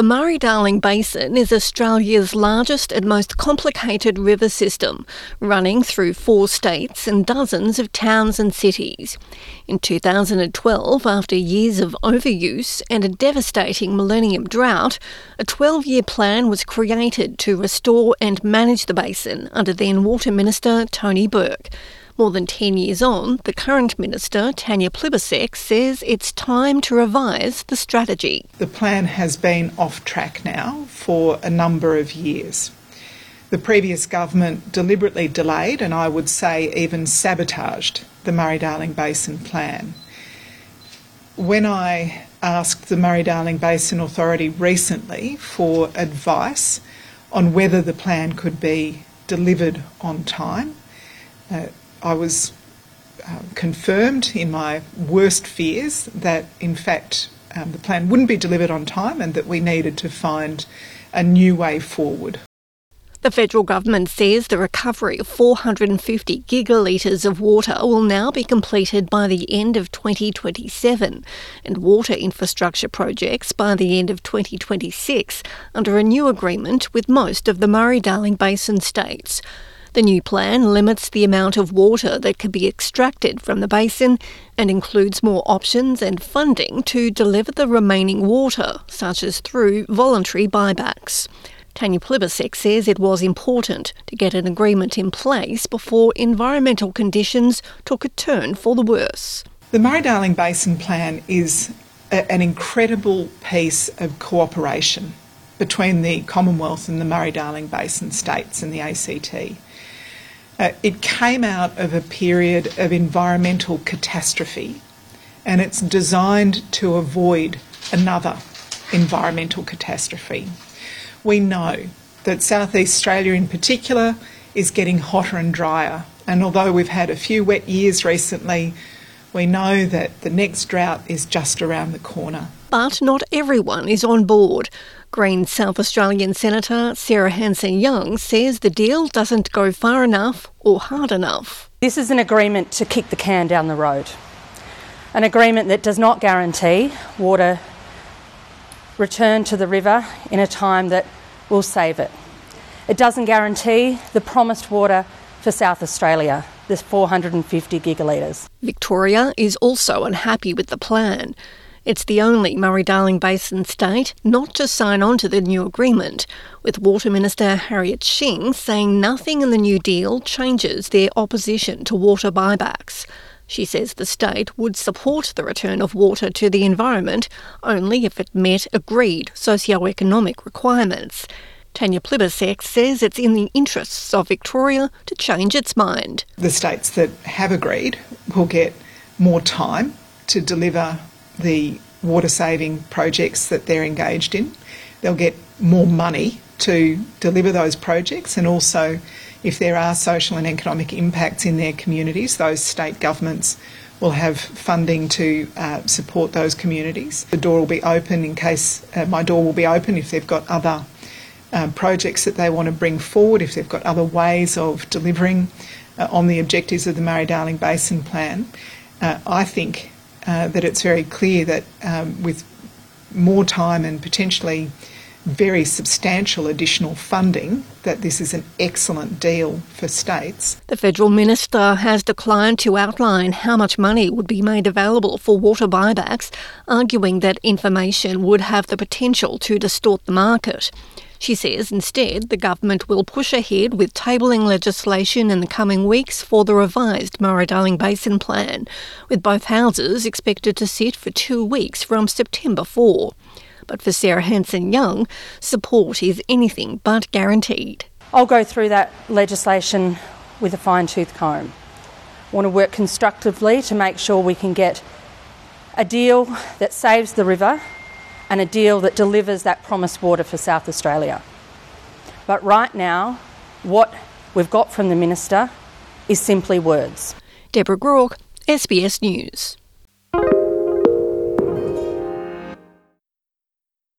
The Murray Darling Basin is Australia's largest and most complicated river system, running through four states and dozens of towns and cities. In 2012, after years of overuse and a devastating millennium drought, a 12 year plan was created to restore and manage the basin under then Water Minister Tony Burke. More than 10 years on, the current minister, Tanya Plibersek, says it's time to revise the strategy. The plan has been off track now for a number of years. The previous government deliberately delayed, and I would say even sabotaged, the Murray Darling Basin plan. When I asked the Murray Darling Basin Authority recently for advice on whether the plan could be delivered on time, uh, I was um, confirmed in my worst fears that, in fact, um, the plan wouldn't be delivered on time and that we needed to find a new way forward. The federal government says the recovery of 450 gigalitres of water will now be completed by the end of 2027 and water infrastructure projects by the end of 2026 under a new agreement with most of the Murray Darling Basin states. The new plan limits the amount of water that can be extracted from the basin and includes more options and funding to deliver the remaining water, such as through voluntary buybacks. Tanya Plibersek says it was important to get an agreement in place before environmental conditions took a turn for the worse. The Murray Darling Basin Plan is a, an incredible piece of cooperation between the Commonwealth and the Murray Darling Basin states and the ACT. Uh, it came out of a period of environmental catastrophe and it's designed to avoid another environmental catastrophe. We know that Southeast Australia in particular is getting hotter and drier, and although we've had a few wet years recently, we know that the next drought is just around the corner. But not everyone is on board. Green South Australian Senator Sarah Hanson-Young says the deal doesn't go far enough or hard enough. This is an agreement to kick the can down the road. An agreement that does not guarantee water return to the river in a time that will save it. It doesn't guarantee the promised water for South Australia, this 450 gigalitres. Victoria is also unhappy with the plan. It's the only Murray Darling Basin state not to sign on to the new agreement, with Water Minister Harriet Shing saying nothing in the new deal changes their opposition to water buybacks. She says the state would support the return of water to the environment only if it met agreed socio-economic requirements. Tanya Plibersek says it's in the interests of Victoria to change its mind. The states that have agreed will get more time to deliver the water saving projects that they're engaged in. They'll get more money to deliver those projects, and also if there are social and economic impacts in their communities, those state governments will have funding to uh, support those communities. The door will be open in case uh, my door will be open if they've got other uh, projects that they want to bring forward, if they've got other ways of delivering uh, on the objectives of the Murray Darling Basin Plan. Uh, I think uh, that it's very clear that um, with more time and potentially very substantial additional funding that this is an excellent deal for states. The federal minister has declined to outline how much money would be made available for water buybacks, arguing that information would have the potential to distort the market. She says instead the government will push ahead with tabling legislation in the coming weeks for the revised Murray Darling Basin Plan, with both houses expected to sit for two weeks from September 4. But for Sarah Hanson-Young, support is anything but guaranteed. I'll go through that legislation with a fine tooth comb. I want to work constructively to make sure we can get a deal that saves the river and a deal that delivers that promised water for South Australia. But right now, what we've got from the Minister is simply words. Deborah Groarke, SBS News.